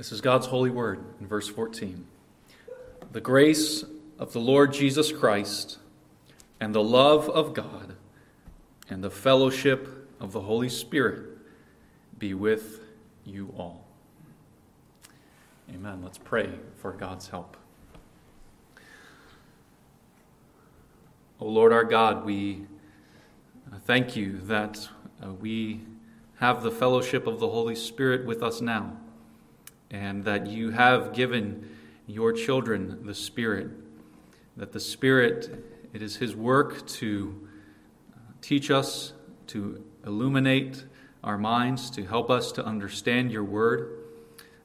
This is God's holy word in verse 14. The grace of the Lord Jesus Christ and the love of God and the fellowship of the Holy Spirit be with you all. Amen. Let's pray for God's help. O Lord our God, we thank you that uh, we have the fellowship of the Holy Spirit with us now and that you have given your children the Spirit. That the Spirit, it is His work to teach us, to illuminate our minds, to help us to understand your word,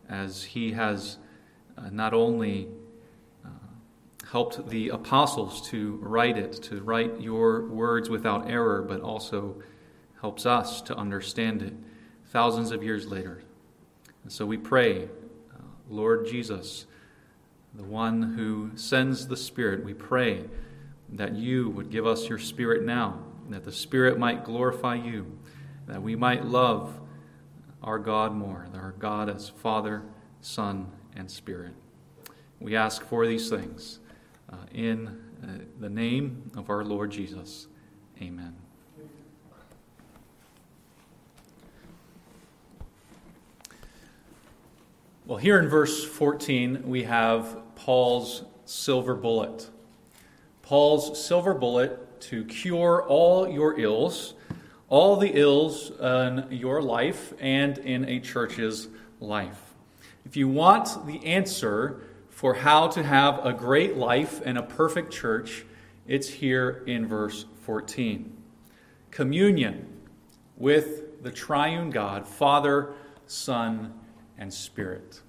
as He has uh, not only uh, helped the apostles to write it, to write your words without error, but also helps us to understand it thousands of years later. And so we pray, uh, Lord Jesus, the one who sends the Spirit, we pray that you would give us your Spirit now, that the Spirit might glorify you, that we might love our God more, our God as Father, Son, and Spirit. We ask for these things uh, in uh, the name of our Lord Jesus. Amen. Well, here in verse 14, we have Paul's silver bullet. Paul's silver bullet to cure all your ills, all the ills in your life and in a church's life. If you want the answer for how to have a great life and a perfect church, it's here in verse 14. Communion with the triune God, Father, Son, and Spirit.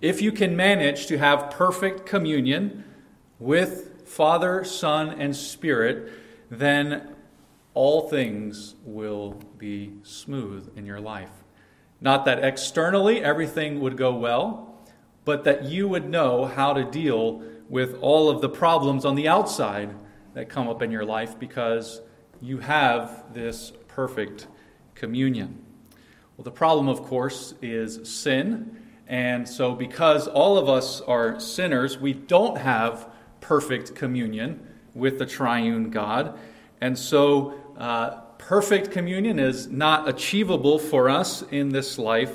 If you can manage to have perfect communion with Father, Son, and Spirit, then all things will be smooth in your life. Not that externally everything would go well, but that you would know how to deal with all of the problems on the outside that come up in your life because you have this perfect communion. Well, the problem, of course, is sin. And so, because all of us are sinners, we don't have perfect communion with the triune God. And so, uh, perfect communion is not achievable for us in this life,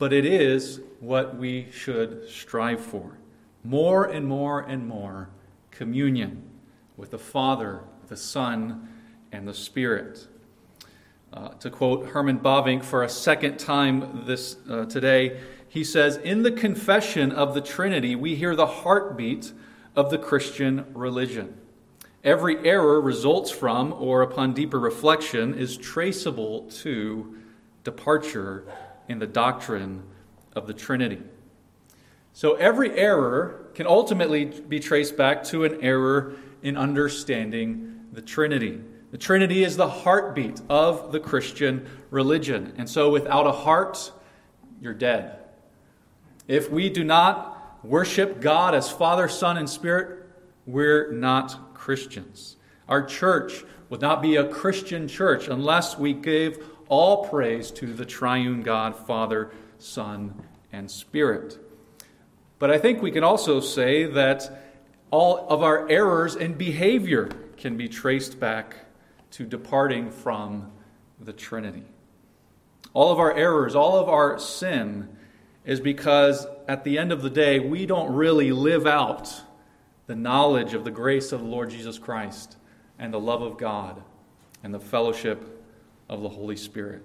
but it is what we should strive for. More and more and more communion with the Father, the Son, and the Spirit. Uh, to quote Herman Bavinck for a second time this uh, today, he says, "In the confession of the Trinity, we hear the heartbeat of the Christian religion. Every error results from, or upon deeper reflection, is traceable to departure in the doctrine of the Trinity." So every error can ultimately be traced back to an error in understanding the Trinity. The Trinity is the heartbeat of the Christian religion. And so without a heart, you're dead. If we do not worship God as Father, Son, and Spirit, we're not Christians. Our church would not be a Christian church unless we gave all praise to the triune God, Father, Son, and Spirit. But I think we can also say that all of our errors in behavior can be traced back to departing from the Trinity. All of our errors, all of our sin is because at the end of the day, we don't really live out the knowledge of the grace of the Lord Jesus Christ and the love of God and the fellowship of the Holy Spirit.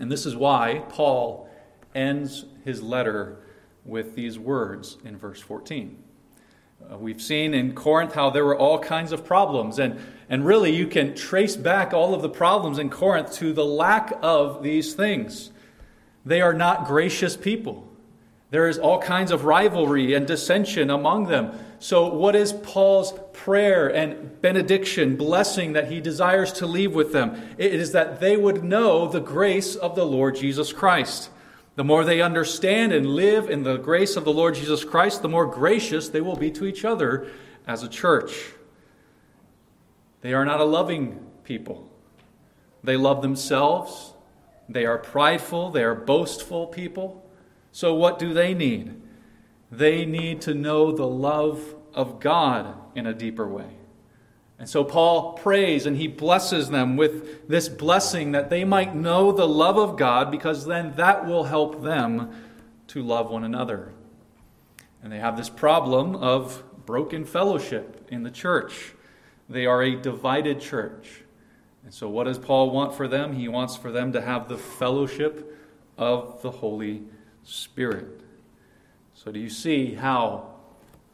And this is why Paul ends his letter with these words in verse 14. Uh, we've seen in Corinth how there were all kinds of problems, and, and really you can trace back all of the problems in Corinth to the lack of these things. They are not gracious people. There is all kinds of rivalry and dissension among them. So, what is Paul's prayer and benediction, blessing that he desires to leave with them? It is that they would know the grace of the Lord Jesus Christ. The more they understand and live in the grace of the Lord Jesus Christ, the more gracious they will be to each other as a church. They are not a loving people. They love themselves. They are prideful. They are boastful people. So, what do they need? They need to know the love of God in a deeper way. And so Paul prays and he blesses them with this blessing that they might know the love of God because then that will help them to love one another. And they have this problem of broken fellowship in the church. They are a divided church. And so, what does Paul want for them? He wants for them to have the fellowship of the Holy Spirit. So, do you see how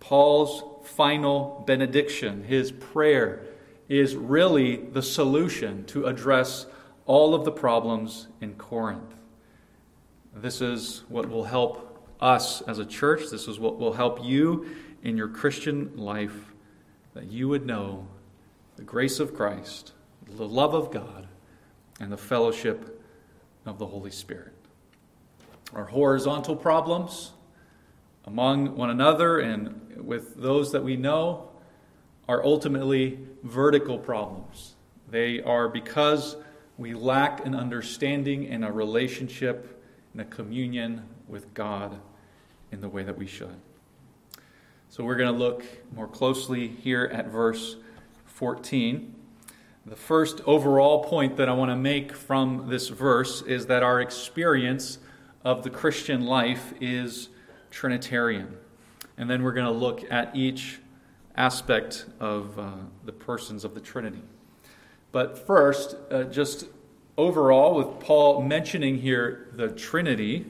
Paul's final benediction, his prayer, is really the solution to address all of the problems in Corinth? This is what will help us as a church. This is what will help you in your Christian life that you would know the grace of Christ, the love of God, and the fellowship of the Holy Spirit. Our horizontal problems among one another and with those that we know are ultimately vertical problems. They are because we lack an understanding and a relationship and a communion with God in the way that we should. So we're going to look more closely here at verse 14. The first overall point that I want to make from this verse is that our experience of the Christian life is Trinitarian. And then we're going to look at each aspect of uh, the persons of the Trinity. But first, uh, just overall, with Paul mentioning here the Trinity,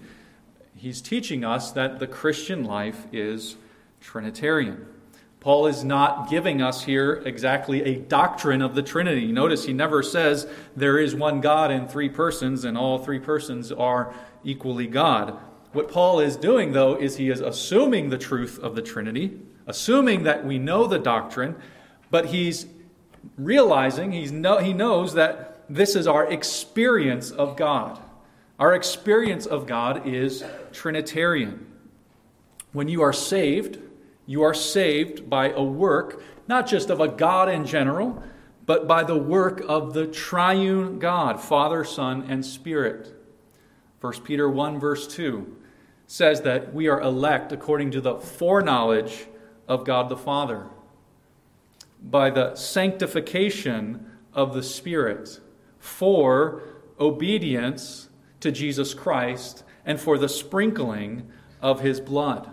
he's teaching us that the Christian life is Trinitarian. Paul is not giving us here exactly a doctrine of the Trinity. Notice he never says there is one God in three persons and all three persons are equally God. What Paul is doing, though, is he is assuming the truth of the Trinity, assuming that we know the doctrine, but he's realizing he's no, he knows that this is our experience of God. Our experience of God is Trinitarian. When you are saved, you are saved by a work, not just of a God in general, but by the work of the triune God, Father, Son, and Spirit. 1 Peter 1, verse 2 says that we are elect according to the foreknowledge of God the Father, by the sanctification of the Spirit, for obedience to Jesus Christ, and for the sprinkling of his blood.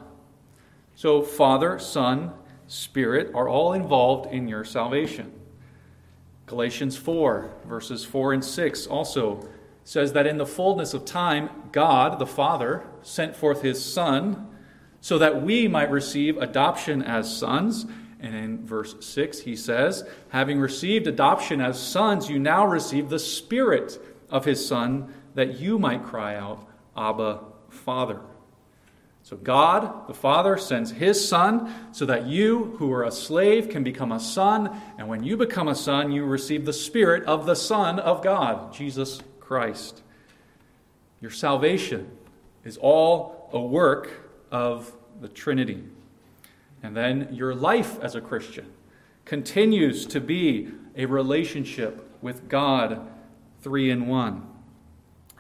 So, Father, Son, Spirit are all involved in your salvation. Galatians 4, verses 4 and 6 also says that in the fullness of time, God, the Father, sent forth his Son so that we might receive adoption as sons. And in verse 6, he says, Having received adoption as sons, you now receive the Spirit of his Son, that you might cry out, Abba, Father. So God, the Father, sends His Son so that you, who are a slave, can become a son. And when you become a son, you receive the Spirit of the Son of God, Jesus Christ. Your salvation is all a work of the Trinity. And then your life as a Christian continues to be a relationship with God, three in one.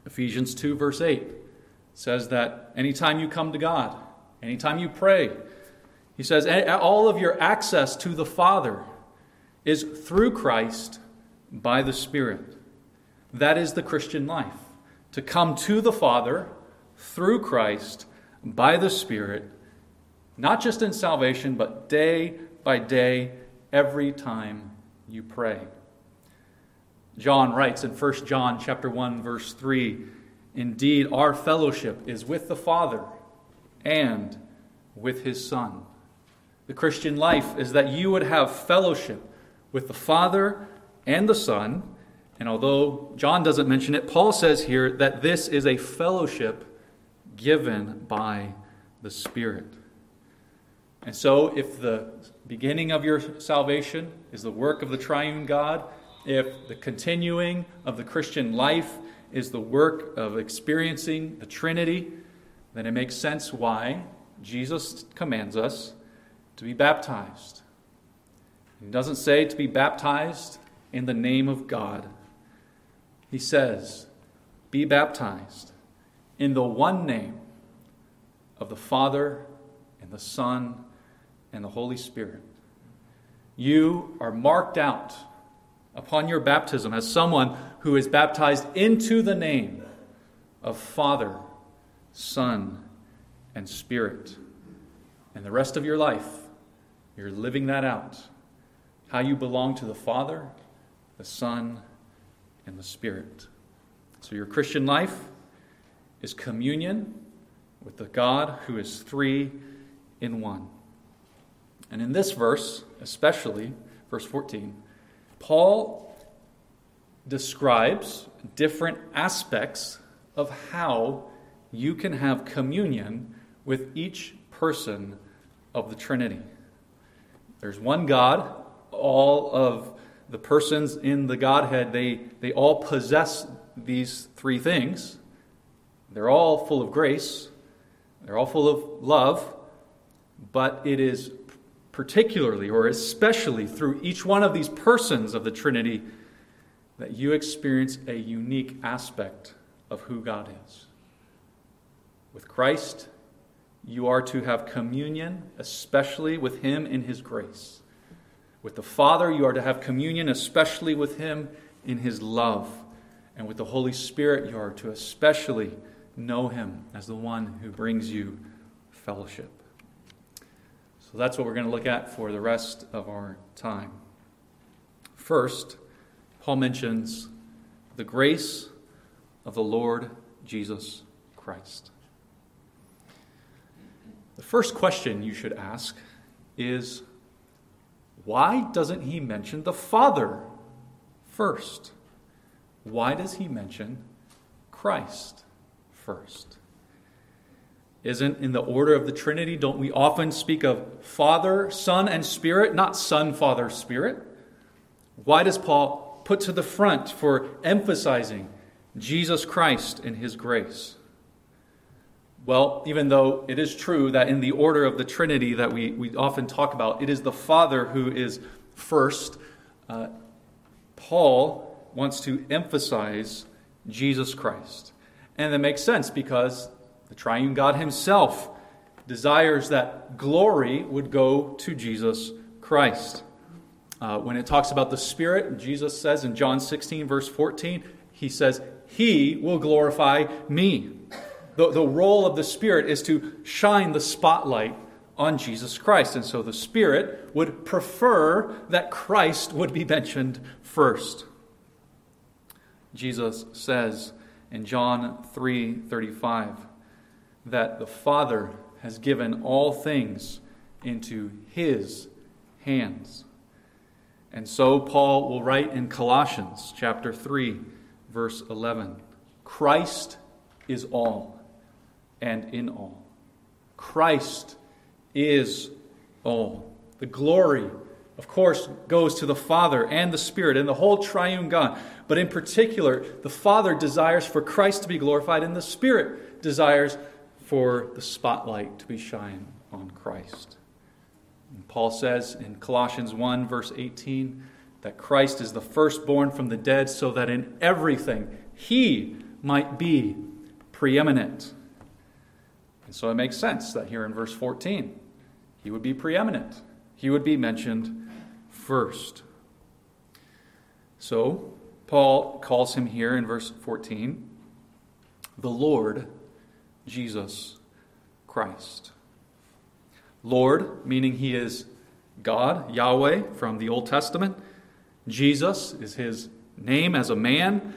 Ephesians 2, verse 8 says that anytime you come to God, anytime you pray, he says all of your access to the Father is through Christ by the Spirit. That is the Christian life. To come to the Father through Christ by the Spirit, not just in salvation, but day by day, every time you pray. John writes in 1 John chapter 1 verse 3 Indeed, our fellowship is with the Father and with his Son. The Christian life is that you would have fellowship with the Father and the Son. And although John doesn't mention it, Paul says here that this is a fellowship given by the Spirit. And so, if the beginning of your salvation is the work of the triune God, if the continuing of the Christian life is the work of experiencing the Trinity, then it makes sense why Jesus commands us to be baptized. He doesn't say to be baptized in the name of God. He says, be baptized in the one name of the Father and the Son and the Holy Spirit. You are marked out upon your baptism as someone who is baptized into the name of Father, Son, and Spirit. And the rest of your life, you're living that out. How you belong to the Father, the Son, and the Spirit. So your Christian life is communion with the God who is three in one. And in this verse, especially, verse 14, Paul describes different aspects of how you can have communion with each person of the Trinity. There's one God, all of the persons in the Godhead, they, they all possess these three things. They're all full of grace, they're all full of love, but it is particularly or especially through each one of these persons of the Trinity that you experience a unique aspect of who God is. With Christ, you are to have communion, especially with Him in His grace. With the Father, you are to have communion, especially with Him in His love. And with the Holy Spirit, you are to especially know Him as the one who brings you fellowship. So that's what we're going to look at for the rest of our time. First, Paul mentions the grace of the Lord Jesus Christ. The first question you should ask is why doesn't he mention the Father first? Why does he mention Christ first? isn't in the order of the Trinity. Don't we often speak of Father, Son, and Spirit, not Son, Father, Spirit? Why does Paul put to the front for emphasizing Jesus Christ and his grace? Well, even though it is true that in the order of the Trinity that we, we often talk about, it is the Father who is first, uh, Paul wants to emphasize Jesus Christ. And that makes sense because the triune God himself desires that glory would go to Jesus Christ. Uh, when it talks about the Spirit, Jesus says in John 16, verse 14, he says, He will glorify me. The, the role of the Spirit is to shine the spotlight on Jesus Christ. And so the Spirit would prefer that Christ would be mentioned first. Jesus says in John 3:35 that the Father has given all things into his hands. And so Paul will write in Colossians chapter 3 verse 11, Christ is all and in all. Christ is all. The glory of course, goes to the Father and the Spirit and the whole triune God. But in particular, the Father desires for Christ to be glorified, and the Spirit desires for the spotlight to be shined on Christ. And Paul says in Colossians 1, verse 18, that Christ is the firstborn from the dead, so that in everything he might be preeminent. So it makes sense that here in verse 14, he would be preeminent, he would be mentioned first. So, Paul calls him here in verse 14 the Lord Jesus Christ. Lord, meaning he is God, Yahweh from the Old Testament. Jesus is his name as a man,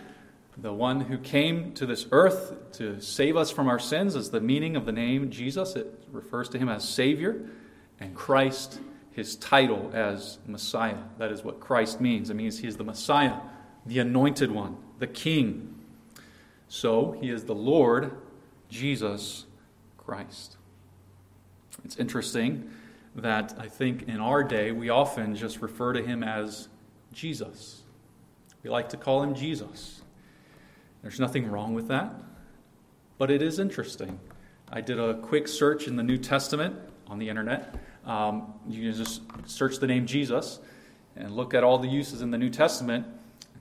the one who came to this earth to save us from our sins, is the meaning of the name Jesus. It refers to him as Savior, and Christ, his title as Messiah. That is what Christ means. It means he is the Messiah, the anointed one, the King. So he is the Lord Jesus Christ. It's interesting that I think in our day we often just refer to him as Jesus. We like to call him Jesus. There's nothing wrong with that, but it is interesting. I did a quick search in the New Testament on the internet. Um, you can just search the name Jesus and look at all the uses in the New Testament.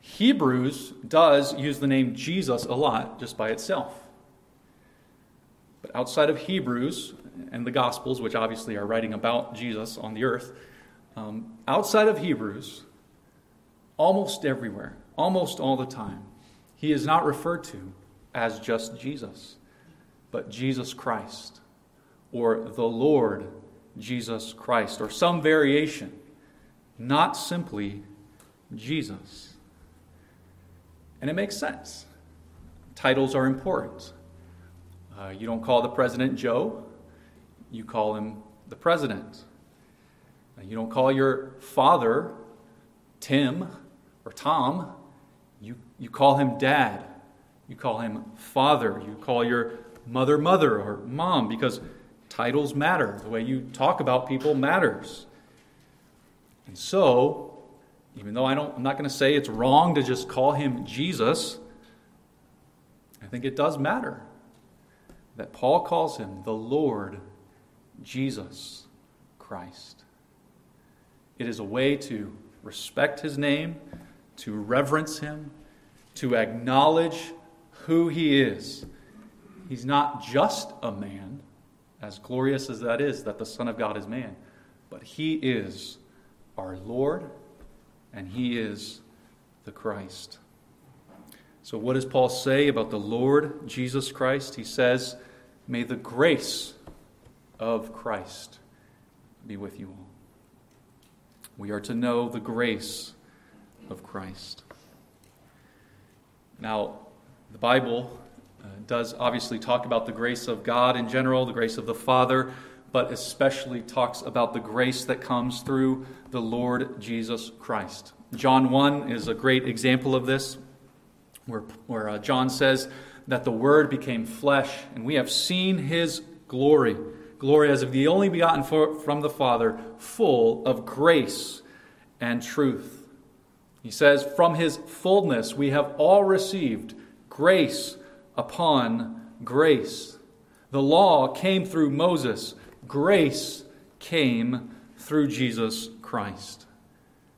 Hebrews does use the name Jesus a lot just by itself. But outside of Hebrews and the Gospels, which obviously are writing about Jesus on the earth, um, outside of Hebrews, almost everywhere, almost all the time, he is not referred to as just Jesus, but Jesus Christ, or the Lord Jesus Christ, or some variation, not simply Jesus. And it makes sense. Titles are important. Uh, you don't call the president Joe, you call him the president. Uh, you don't call your father Tim or Tom, you, call him dad. You call him father. You call your mother mother or mom because titles matter. The way you talk about people matters. And so, even though I don't, I'm not going to say it's wrong to just call him Jesus, I think it does matter that Paul calls him the Lord Jesus Christ. It is a way to respect his name, to reverence him, to acknowledge who he is. He's not just a man, as glorious as that is, that the Son of God is man, but he is our Lord and he is the Christ. So, what does Paul say about the Lord Jesus Christ? He says, May the grace of Christ be with you all. We are to know the grace of Christ. Now, the Bible uh, does obviously talk about the grace of God in general, the grace of the Father, but especially talks about the grace that comes through the Lord Jesus Christ. John 1 is a great example of this, where, where uh, John says that the Word became flesh, and we have seen his glory. Glory as of the only begotten for, from the Father, full of grace and truth. He says, From his fullness we have all received grace upon grace. The law came through Moses, grace came through Jesus Christ.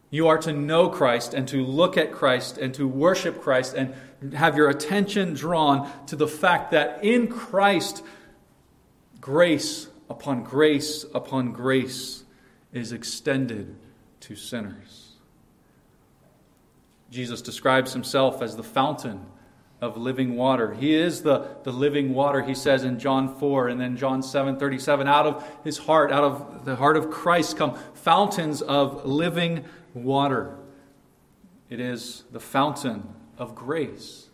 You are to know Christ and to look at Christ and to worship Christ and have your attention drawn to the fact that in Christ, grace upon grace upon grace is extended to sinners. Jesus describes himself as the fountain of living water. He is the, the living water, he says in John 4 and then John 7 37. Out of his heart, out of the heart of Christ, come fountains of living water. It is the fountain of grace.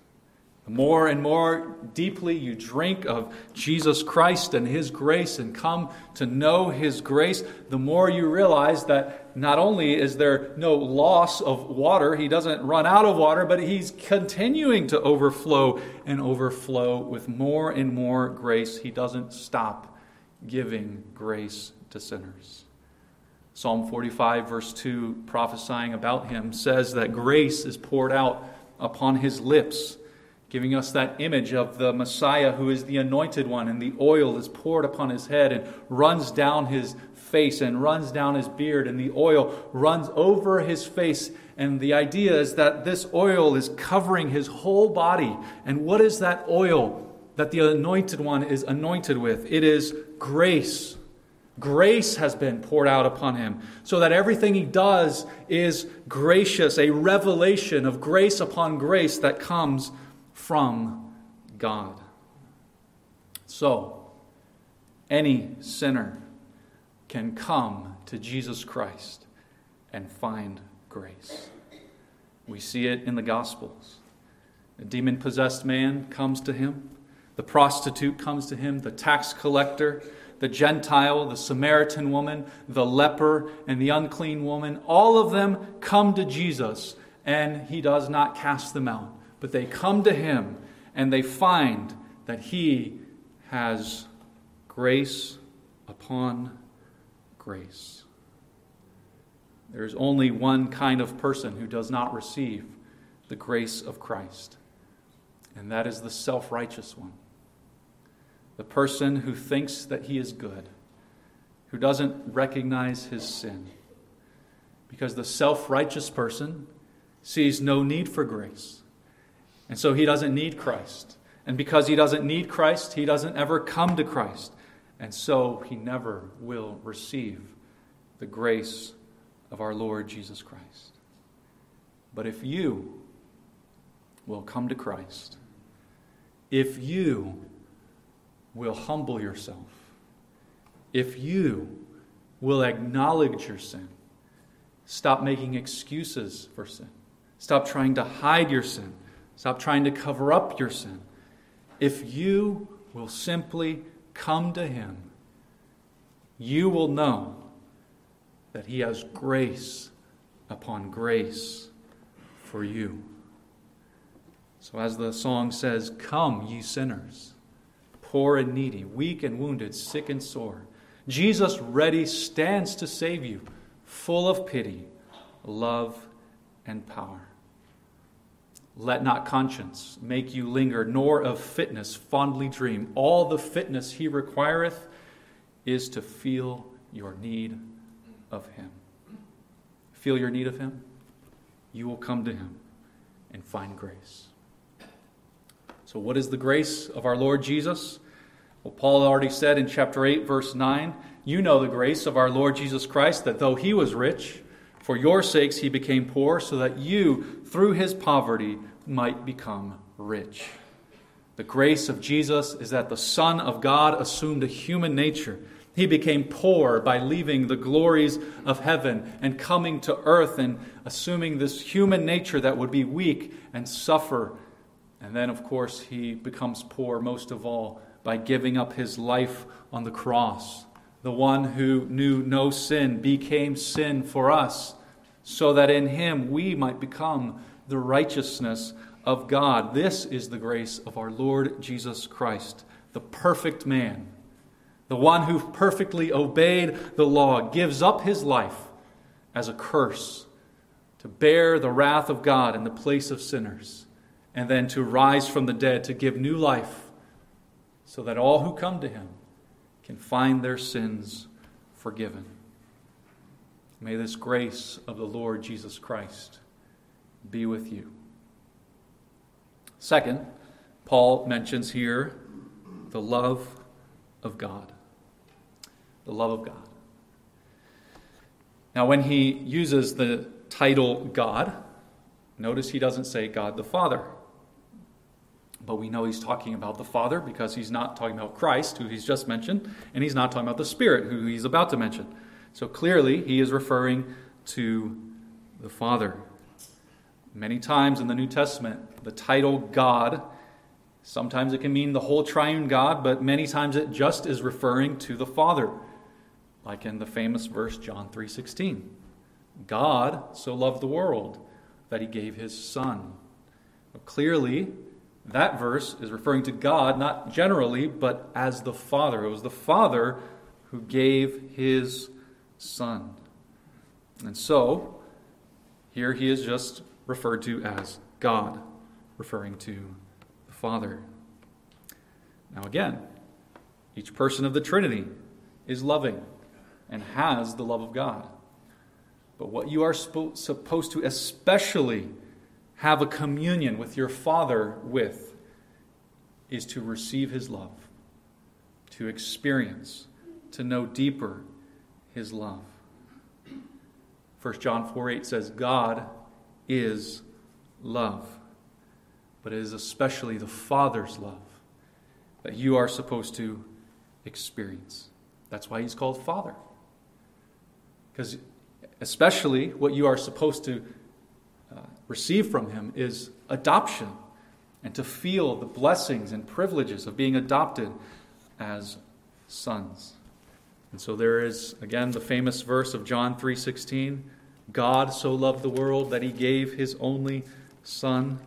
The more and more deeply you drink of Jesus Christ and His grace and come to know His grace, the more you realize that not only is there no loss of water, He doesn't run out of water, but He's continuing to overflow and overflow with more and more grace. He doesn't stop giving grace to sinners. Psalm 45, verse 2, prophesying about Him, says that grace is poured out upon His lips giving us that image of the Messiah who is the anointed one, and the oil is poured upon his head and runs down his face and runs down his beard, and the oil runs over his face. And the idea is that this oil is covering his whole body. And what is that oil that the anointed one is anointed with? It is grace. Grace has been poured out upon him, so that everything he does is gracious, a revelation of grace upon grace that comes from God. So, any sinner can come to Jesus Christ and find grace. We see it in the Gospels. A demon possessed man comes to him, the prostitute comes to him, the tax collector, the Gentile, the Samaritan woman, the leper, and the unclean woman. All of them come to Jesus, and he does not cast them out but they come to him and they find that he has grace upon grace. There is only one kind of person who does not receive the grace of Christ, and that is the self righteous one. The person who thinks that he is good, who doesn't recognize his sin. Because the self righteous person sees no need for grace and so he doesn't need Christ. And because he doesn't need Christ, he doesn't ever come to Christ. And so he never will receive the grace of our Lord Jesus Christ. But if you will come to Christ, if you will humble yourself, if you will acknowledge your sin, stop making excuses for sin, stop trying to hide your sin, stop trying to cover up your sin, if you will simply come to Him, you will know that He has grace upon grace for you. So, as the song says, Come, ye sinners, poor and needy, weak and wounded, sick and sore. Jesus ready stands to save you, full of pity, love, and power. Let not conscience make you linger, nor of fitness fondly dream. All the fitness he requireth is to feel your need of him. Feel your need of him, you will come to him and find grace. So, what is the grace of our Lord Jesus? Well, Paul already said in chapter 8, verse 9, You know the grace of our Lord Jesus Christ, that though he was rich, for your sakes he became poor, so that you, through his poverty, might become rich. The grace of Jesus is that the Son of God assumed a human nature. He became poor by leaving the glories of heaven and coming to earth and assuming this human nature that would be weak and suffer. And then, of course, he becomes poor most of all by giving up his life on the cross the one who knew no sin, became sin for us, so that in him we might become the righteousness of God. This is the grace of our Lord Jesus Christ, the perfect man, the one who perfectly obeyed the law, gives up his life as a curse to bear the wrath of God in the place of sinners, and then to rise from the dead to give new life so that all who come to him can find their sins forgiven. May this grace of the Lord Jesus Christ be with you. Second, Paul mentions here the love of God. The love of God. Now, when he uses the title God, notice he doesn't say God the Father. But we know he's talking about the Father because he's not talking about Christ, who he's just mentioned, and he's not talking about the Spirit, who he's about to mention. So clearly, he is referring to the Father. Many times in the New Testament, the title God, sometimes it can mean the whole triune God, but many times it just is referring to the Father. Like in the famous verse John 3:16. God so loved the world that he gave his son. clearly, that verse is referring to God, not generally, but as the Father. It was the Father who gave his Son. And so, here he is just referred to as God, referring to the Father. Now, again, each person of the Trinity is loving and has the love of God. But what you are supposed to especially have a communion with your Father with is to receive His love, to experience, to know deeper His love. 1 John 4 8 says, God is love, but it is especially the Father's love that you are supposed to experience. That's why He's called Father. Because especially what you are supposed to uh, receive from Him is adoption and to feel the blessings and privileges of being adopted as sons. And so there is again the famous verse of John 3:16, God so loved the world that he gave his only son.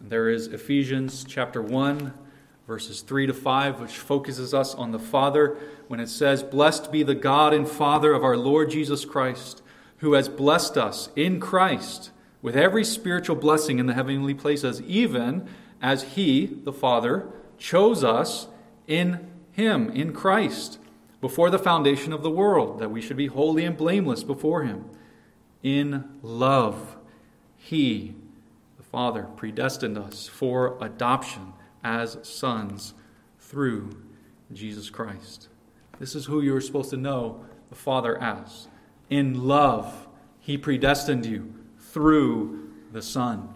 There is Ephesians chapter 1 verses 3 to 5 which focuses us on the Father when it says, "Blessed be the God and Father of our Lord Jesus Christ, who has blessed us in Christ with every spiritual blessing in the heavenly places, even as He, the Father, chose us in Him, in Christ, before the foundation of the world, that we should be holy and blameless before Him. In love, He, the Father, predestined us for adoption as sons through Jesus Christ. This is who you are supposed to know the Father as. In love, He predestined you through the Son.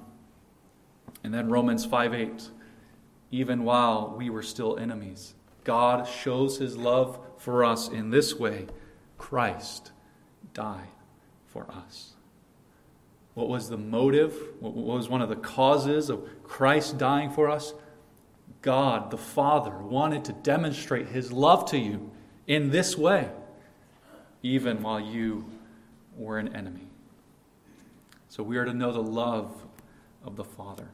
And then Romans 5 8. Even while we were still enemies, God shows His love for us in this way Christ died for us. What was the motive? What was one of the causes of Christ dying for us? God, the Father, wanted to demonstrate His love to you in this way, even while you were an enemy. So we are to know the love of the Father.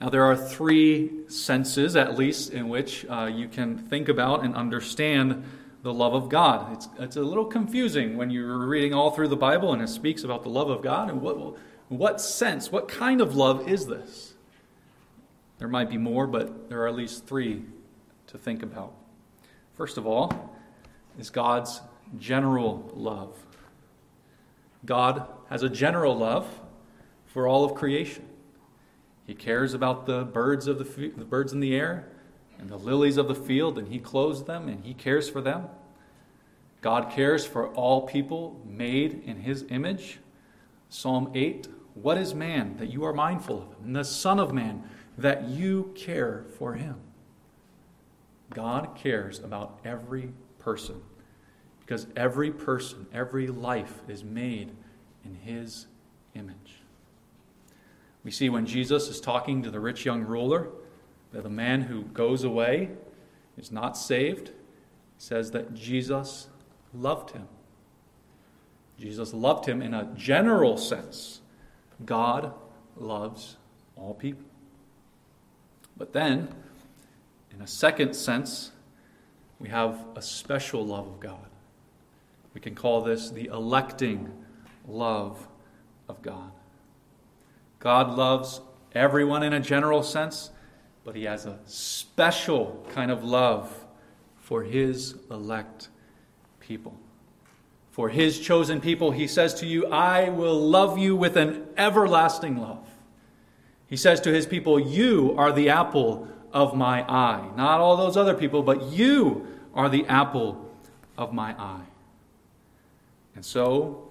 Now, there are three senses, at least, in which uh, you can think about and understand the love of God. It's, it's a little confusing when you're reading all through the Bible and it speaks about the love of God. And what, what sense, what kind of love is this? There might be more, but there are at least three to think about. First of all, is God's general love. God has a general love for all of creation. He cares about the birds of the, the birds in the air and the lilies of the field, and he clothes them and he cares for them. God cares for all people made in his image. Psalm 8 What is man that you are mindful of him, and the Son of Man that you care for him? God cares about every person because every person, every life is made in his image. We see when Jesus is talking to the rich young ruler, that the man who goes away is not saved, says that Jesus loved him. Jesus loved him in a general sense. God loves all people. But then, in a second sense, we have a special love of God. We can call this the electing love of God. God loves everyone in a general sense, but he has a special kind of love for his elect people. For his chosen people, he says to you, I will love you with an everlasting love. He says to his people, You are the apple of my eye. Not all those other people, but you are the apple of my eye. And so,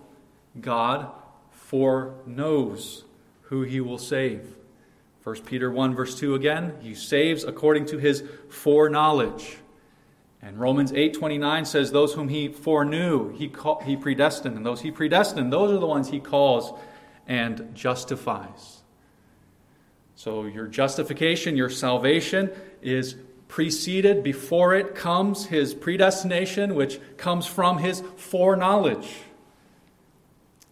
God foreknows who he will save. 1 Peter 1, verse 2 again, he saves according to his foreknowledge. And Romans 8:29 says those whom he foreknew, he call, he predestined, and those he predestined, those are the ones he calls and justifies. So your justification, your salvation is preceded before it comes his predestination which comes from his foreknowledge.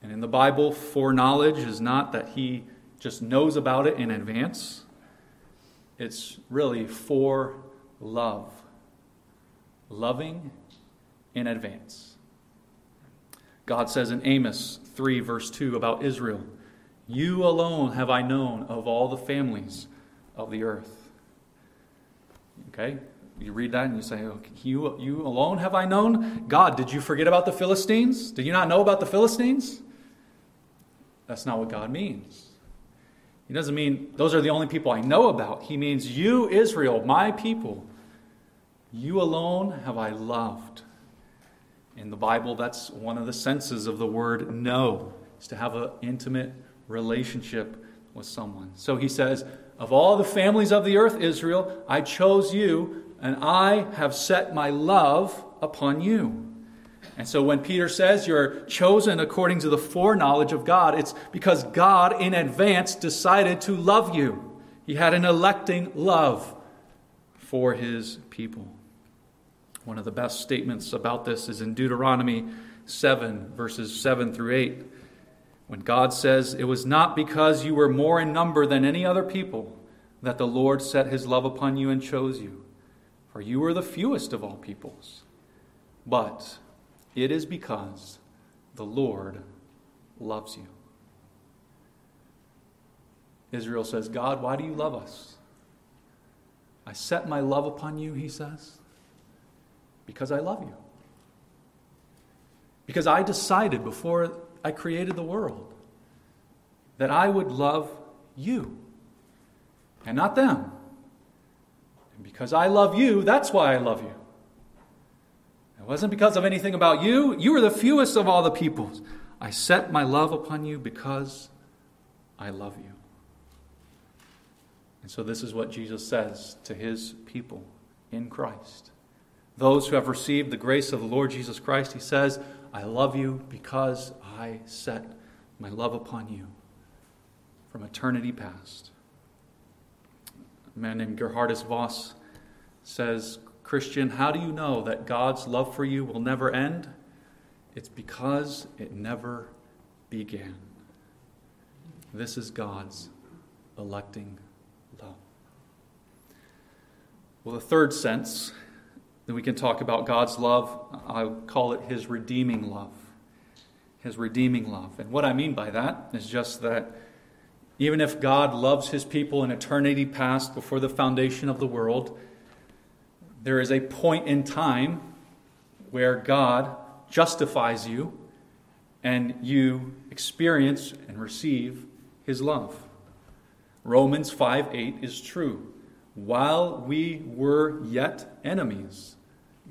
And in the Bible, foreknowledge is not that he just knows about it in advance. It's really for love. Loving in advance. God says in Amos 3, verse 2 about Israel You alone have I known of all the families of the earth. Okay? You read that and you say, okay, you, you alone have I known? God, did you forget about the Philistines? Did you not know about the Philistines? That's not what God means. He doesn't mean those are the only people I know about. He means you, Israel, my people. You alone have I loved. In the Bible, that's one of the senses of the word know, is to have an intimate relationship with someone. So he says, Of all the families of the earth, Israel, I chose you, and I have set my love upon you. And so when Peter says you're chosen according to the foreknowledge of God, it's because God in advance decided to love you. He had an electing love for his people. One of the best statements about this is in Deuteronomy 7, verses 7 through 8, when God says, It was not because you were more in number than any other people that the Lord set his love upon you and chose you, for you were the fewest of all peoples. But it is because the Lord loves you. Israel says, God, why do you love us? I set my love upon you, he says, because I love you. Because I decided before I created the world that I would love you and not them. And because I love you, that's why I love you. It wasn't because of anything about you. You were the fewest of all the peoples. I set my love upon you because I love you. And so, this is what Jesus says to his people in Christ. Those who have received the grace of the Lord Jesus Christ, he says, I love you because I set my love upon you from eternity past. A man named Geerhardus Vos says, Christian, how do you know that God's love for you will never end? It's because it never began. This is God's electing love. Well, the third sense that we can talk about God's love, I call it His redeeming love. His redeeming love. And what I mean by that is just that even if God loves His people in eternity past before the foundation of the world, there is a point in time where God justifies you and you experience and receive his love. Romans 5 8 is true. While we were yet enemies,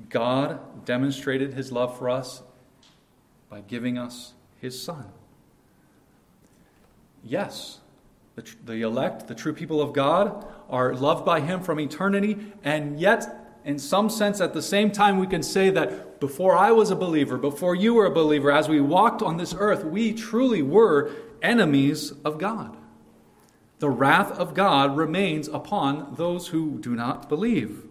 God demonstrated his love for us by giving us his Son. Yes, the, the elect, the true people of God, are loved by him from eternity, and yet in some sense, at the same time, we can say that before I was a believer, before you were a believer, as we walked on this earth, we truly were enemies of God. The wrath of God remains upon those who do not believe.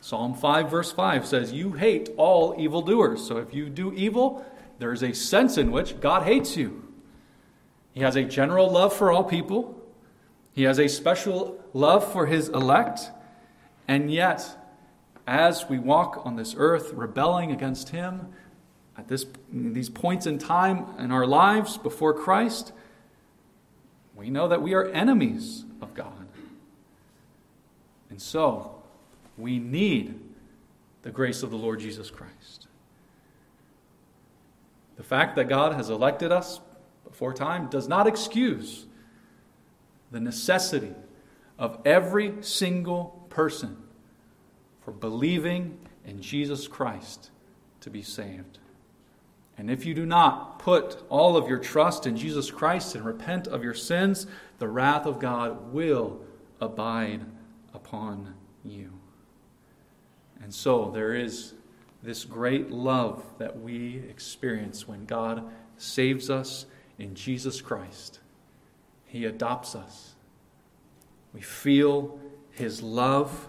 Psalm 5, verse 5 says, You hate all evildoers. So if you do evil, there is a sense in which God hates you. He has a general love for all people, He has a special love for His elect, and yet, as we walk on this earth rebelling against Him at this, these points in time in our lives before Christ, we know that we are enemies of God. And so, we need the grace of the Lord Jesus Christ. The fact that God has elected us before time does not excuse the necessity of every single person for believing in Jesus Christ to be saved. And if you do not put all of your trust in Jesus Christ and repent of your sins, the wrath of God will abide upon you. And so there is this great love that we experience when God saves us in Jesus Christ. He adopts us. We feel His love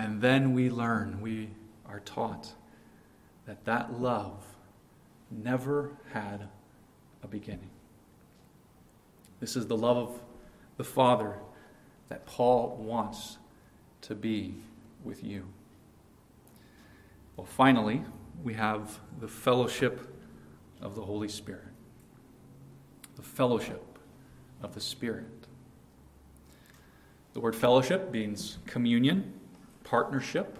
and then we learn, we are taught that that love never had a beginning. This is the love of the Father that Paul wants to be with you. Well, finally, we have the fellowship of the Holy Spirit. The fellowship of the Spirit. The word fellowship means communion partnership.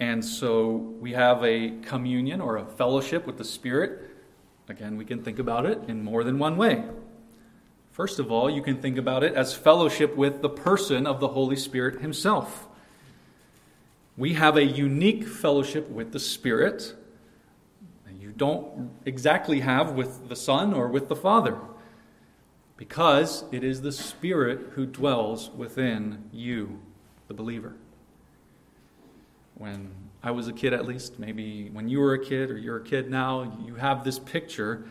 And so we have a communion or a fellowship with the Spirit. Again, we can think about it in more than one way. First of all, you can think about it as fellowship with the person of the Holy Spirit Himself. We have a unique fellowship with the Spirit you don't exactly have with the Son or with the Father, because it is the Spirit who dwells within you, the believer when I was a kid, at least, maybe when you were a kid or you're a kid now, you have this picture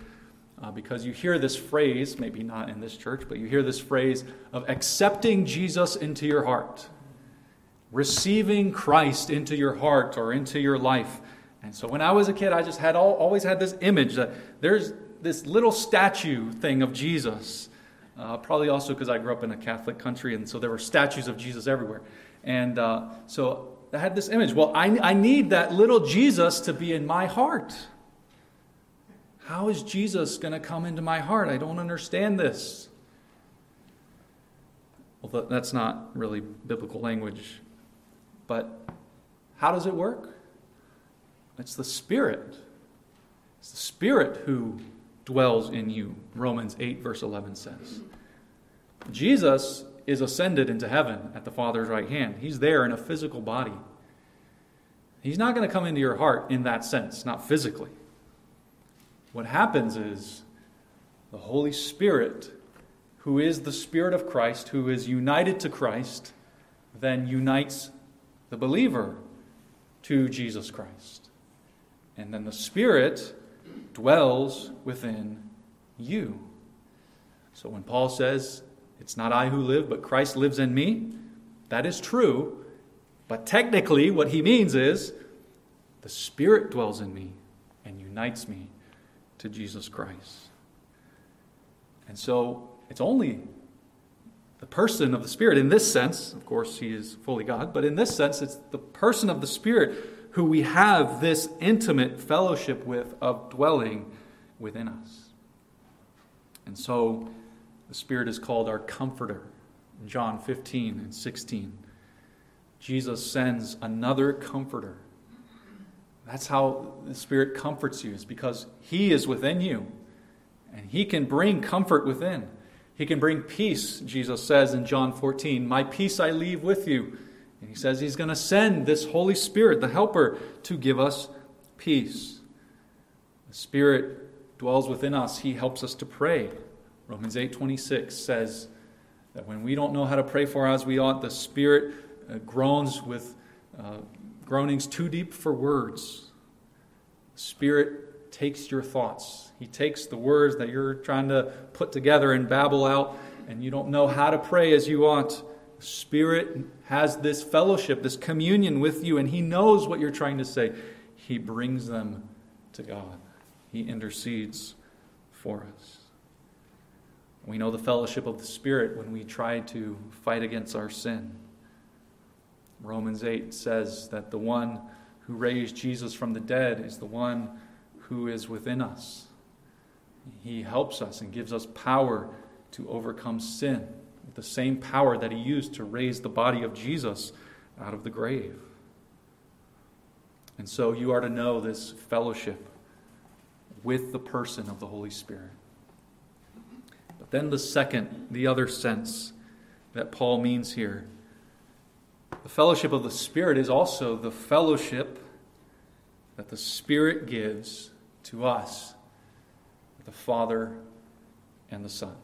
uh, because you hear this phrase, maybe not in this church, but you hear this phrase of accepting Jesus into your heart, receiving Christ into your heart or into your life. And so when I was a kid, I just had all, always had this image that there's this little statue thing of Jesus. Uh, probably also because I grew up in a Catholic country, and so there were statues of Jesus everywhere. And uh, so I had this image. Well, I, I need that little Jesus to be in my heart. How is Jesus going to come into my heart? I don't understand this. Well, that's not really biblical language. But how does it work? It's the Spirit. It's the Spirit who dwells in you, Romans 8, verse 11 says. Jesus is ascended into heaven at the Father's right hand. He's there in a physical body. He's not going to come into your heart in that sense, not physically. What happens is the Holy Spirit, who is the Spirit of Christ, who is united to Christ, then unites the believer to Jesus Christ. And then the Spirit dwells within you. So when Paul says, It's not I who live, but Christ lives in me, that is true. But technically, what he means is, the Spirit dwells in me and unites me to Jesus Christ. And so it's only the person of the Spirit, in this sense, of course, he is fully God, but in this sense, it's the person of the Spirit who we have this intimate fellowship with of dwelling within us. And so the Spirit is called our comforter John 15 and 16. Jesus sends another comforter. That's how the Spirit comforts you, is because He is within you. And He can bring comfort within. He can bring peace, Jesus says in John 14. My peace I leave with you. And He says He's going to send this Holy Spirit, the Helper, to give us peace. The Spirit dwells within us. He helps us to pray. Romans 8:26 says that when we don't know how to pray for as we ought, the Spirit uh, groans with uh, groanings too deep for words. Spirit takes your thoughts. He takes the words that you're trying to put together and babble out, and you don't know how to pray as you ought. Spirit has this fellowship, this communion with you, and He knows what you're trying to say. He brings them to God, He intercedes for us. We know the fellowship of the Spirit when we try to fight against our sin. Romans 8 says that the one who raised Jesus from the dead is the one who is within us. He helps us and gives us power to overcome sin with the same power that he used to raise the body of Jesus out of the grave. And so you are to know this fellowship with the person of the Holy Spirit. Then the second, the other sense that Paul means here. The fellowship of the Spirit is also the fellowship that the Spirit gives to us, the Father and the Son.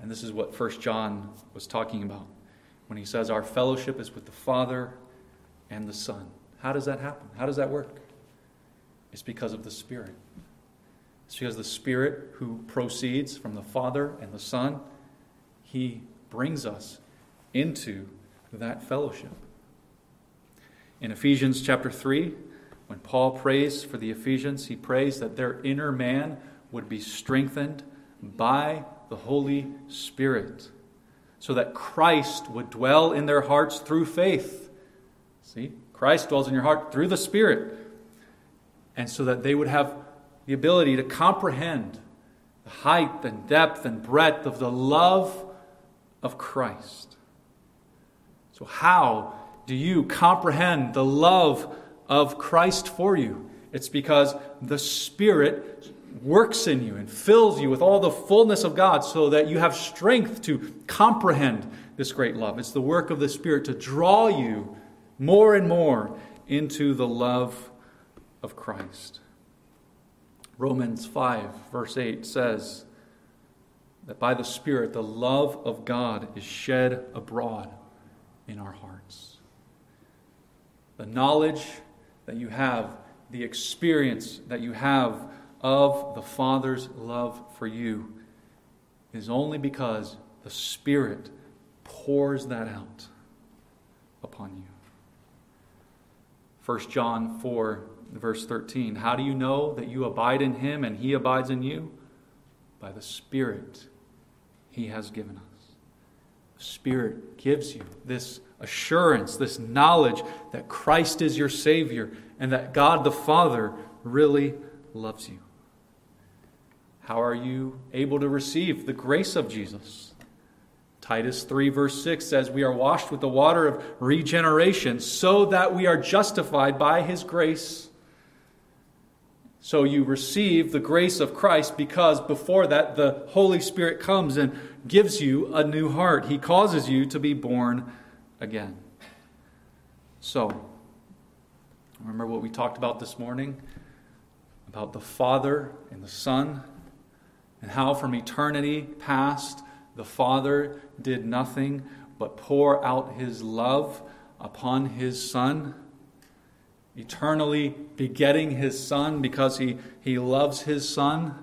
And this is what 1 John was talking about when he says, Our fellowship is with the Father and the Son. How does that happen? How does that work? It's because of the Spirit. Because the Spirit who proceeds from the Father and the Son, He brings us into that fellowship. In Ephesians chapter 3, when Paul prays for the Ephesians, he prays that their inner man would be strengthened by the Holy Spirit, so that Christ would dwell in their hearts through faith. See, Christ dwells in your heart through the Spirit, and so that they would have the ability to comprehend the height and depth and breadth of the love of Christ. So, how do you comprehend the love of Christ for you? It's because the Spirit works in you and fills you with all the fullness of God so that you have strength to comprehend this great love. It's the work of the Spirit to draw you more and more into the love of Christ. Romans 5, verse 8 says that by the Spirit, the love of God is shed abroad in our hearts. The knowledge that you have, the experience that you have of the Father's love for you is only because the Spirit pours that out upon you. 1 John 4 verse 13. How do you know that you abide in him and he abides in you? By the Spirit he has given us. The Spirit gives you this assurance, this knowledge that Christ is your Savior and that God the Father really loves you. How are you able to receive the grace of Jesus? Titus 3, verse 6 says, We are washed with the water of regeneration so that we are justified by his grace so you receive the grace of Christ because before that, the Holy Spirit comes and gives you a new heart. He causes you to be born again. So, remember what we talked about this morning? About the Father and the Son, and how from eternity past the Father did nothing but pour out his love upon his Son, eternally begetting his Son because he, he loves his Son.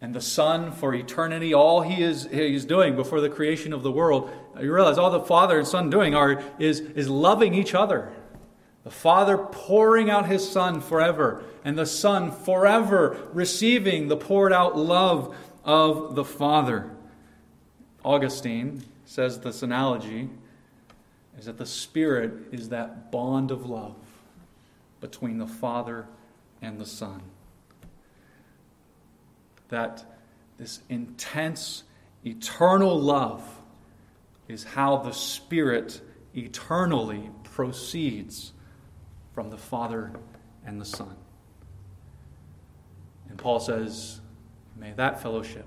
And the Son, for eternity, all he is, he is doing before the creation of the world, you realize all the Father and Son doing are, is, is loving each other. The Father pouring out his Son forever, and the Son forever receiving the poured out love of the Father. Augustine says this analogy is that the Spirit is that bond of love between the Father and the Son. That this intense, eternal love is how the Spirit eternally proceeds from the Father and the Son. And Paul says, May that fellowship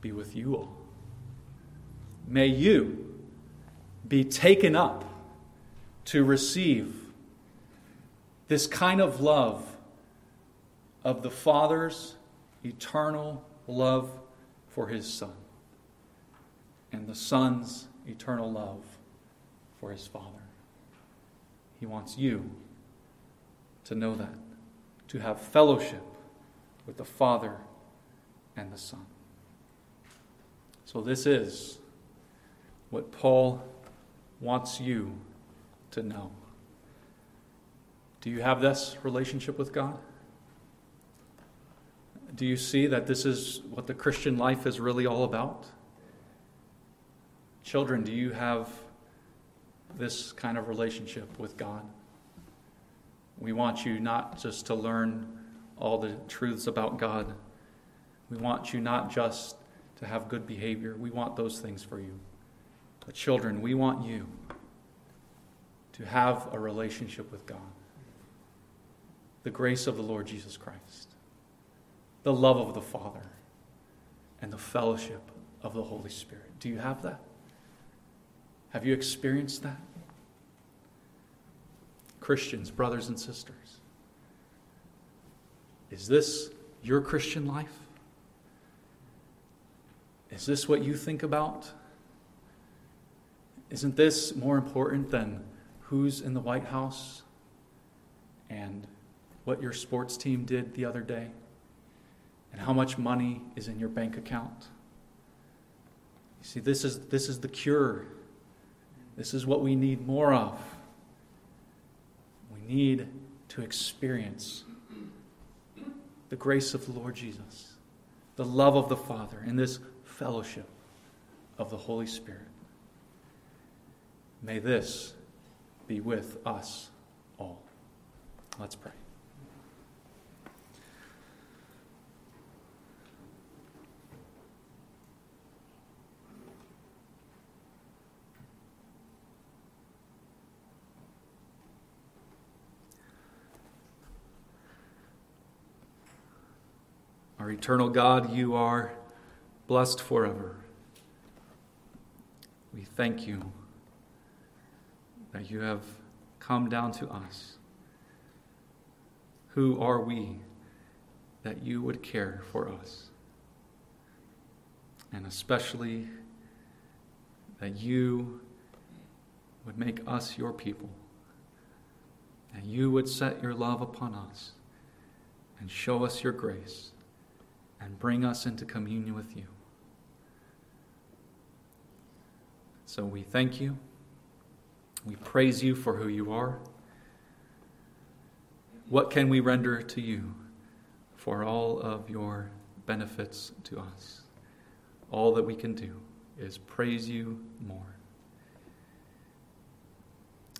be with you all. May you be taken up to receive this kind of love of the Father's eternal love for his Son and the Son's eternal love for his Father. He wants you to know that, to have fellowship with the Father and the Son. So, this is what Paul wants you to know. Do you have this relationship with God? Do you see that this is what the Christian life is really all about? Children, do you have this kind of relationship with God? We want you not just to learn all the truths about God. We want you not just to have good behavior. We want those things for you. But, children, we want you to have a relationship with God. The grace of the Lord Jesus Christ, the love of the Father, and the fellowship of the Holy Spirit. Do you have that? Have you experienced that? Christians, brothers and sisters, is this your Christian life? Is this what you think about? Isn't this more important than who's in the White House and what your sports team did the other day and how much money is in your bank account? You see, this is, this is the cure. This is what we need more of. We need to experience the grace of the Lord Jesus, the love of the Father, and this fellowship of the Holy Spirit. May this be with us all. Let's pray. Our eternal God, you are blessed forever. We thank you that you have come down to us. Who are we that you would care for us? And especially that you would make us your people, and you would set your love upon us and show us your grace and bring us into communion with you. So we thank you. We praise you for who you are. What can we render to you for all of your benefits to us? All that we can do is praise you more.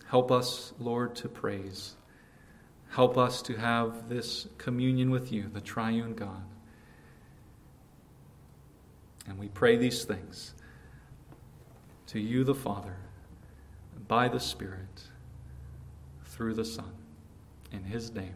Help us, Lord, to praise. Help us to have this communion with you, the triune God. And we pray these things to you, the Father by the Spirit through the Son. In his name.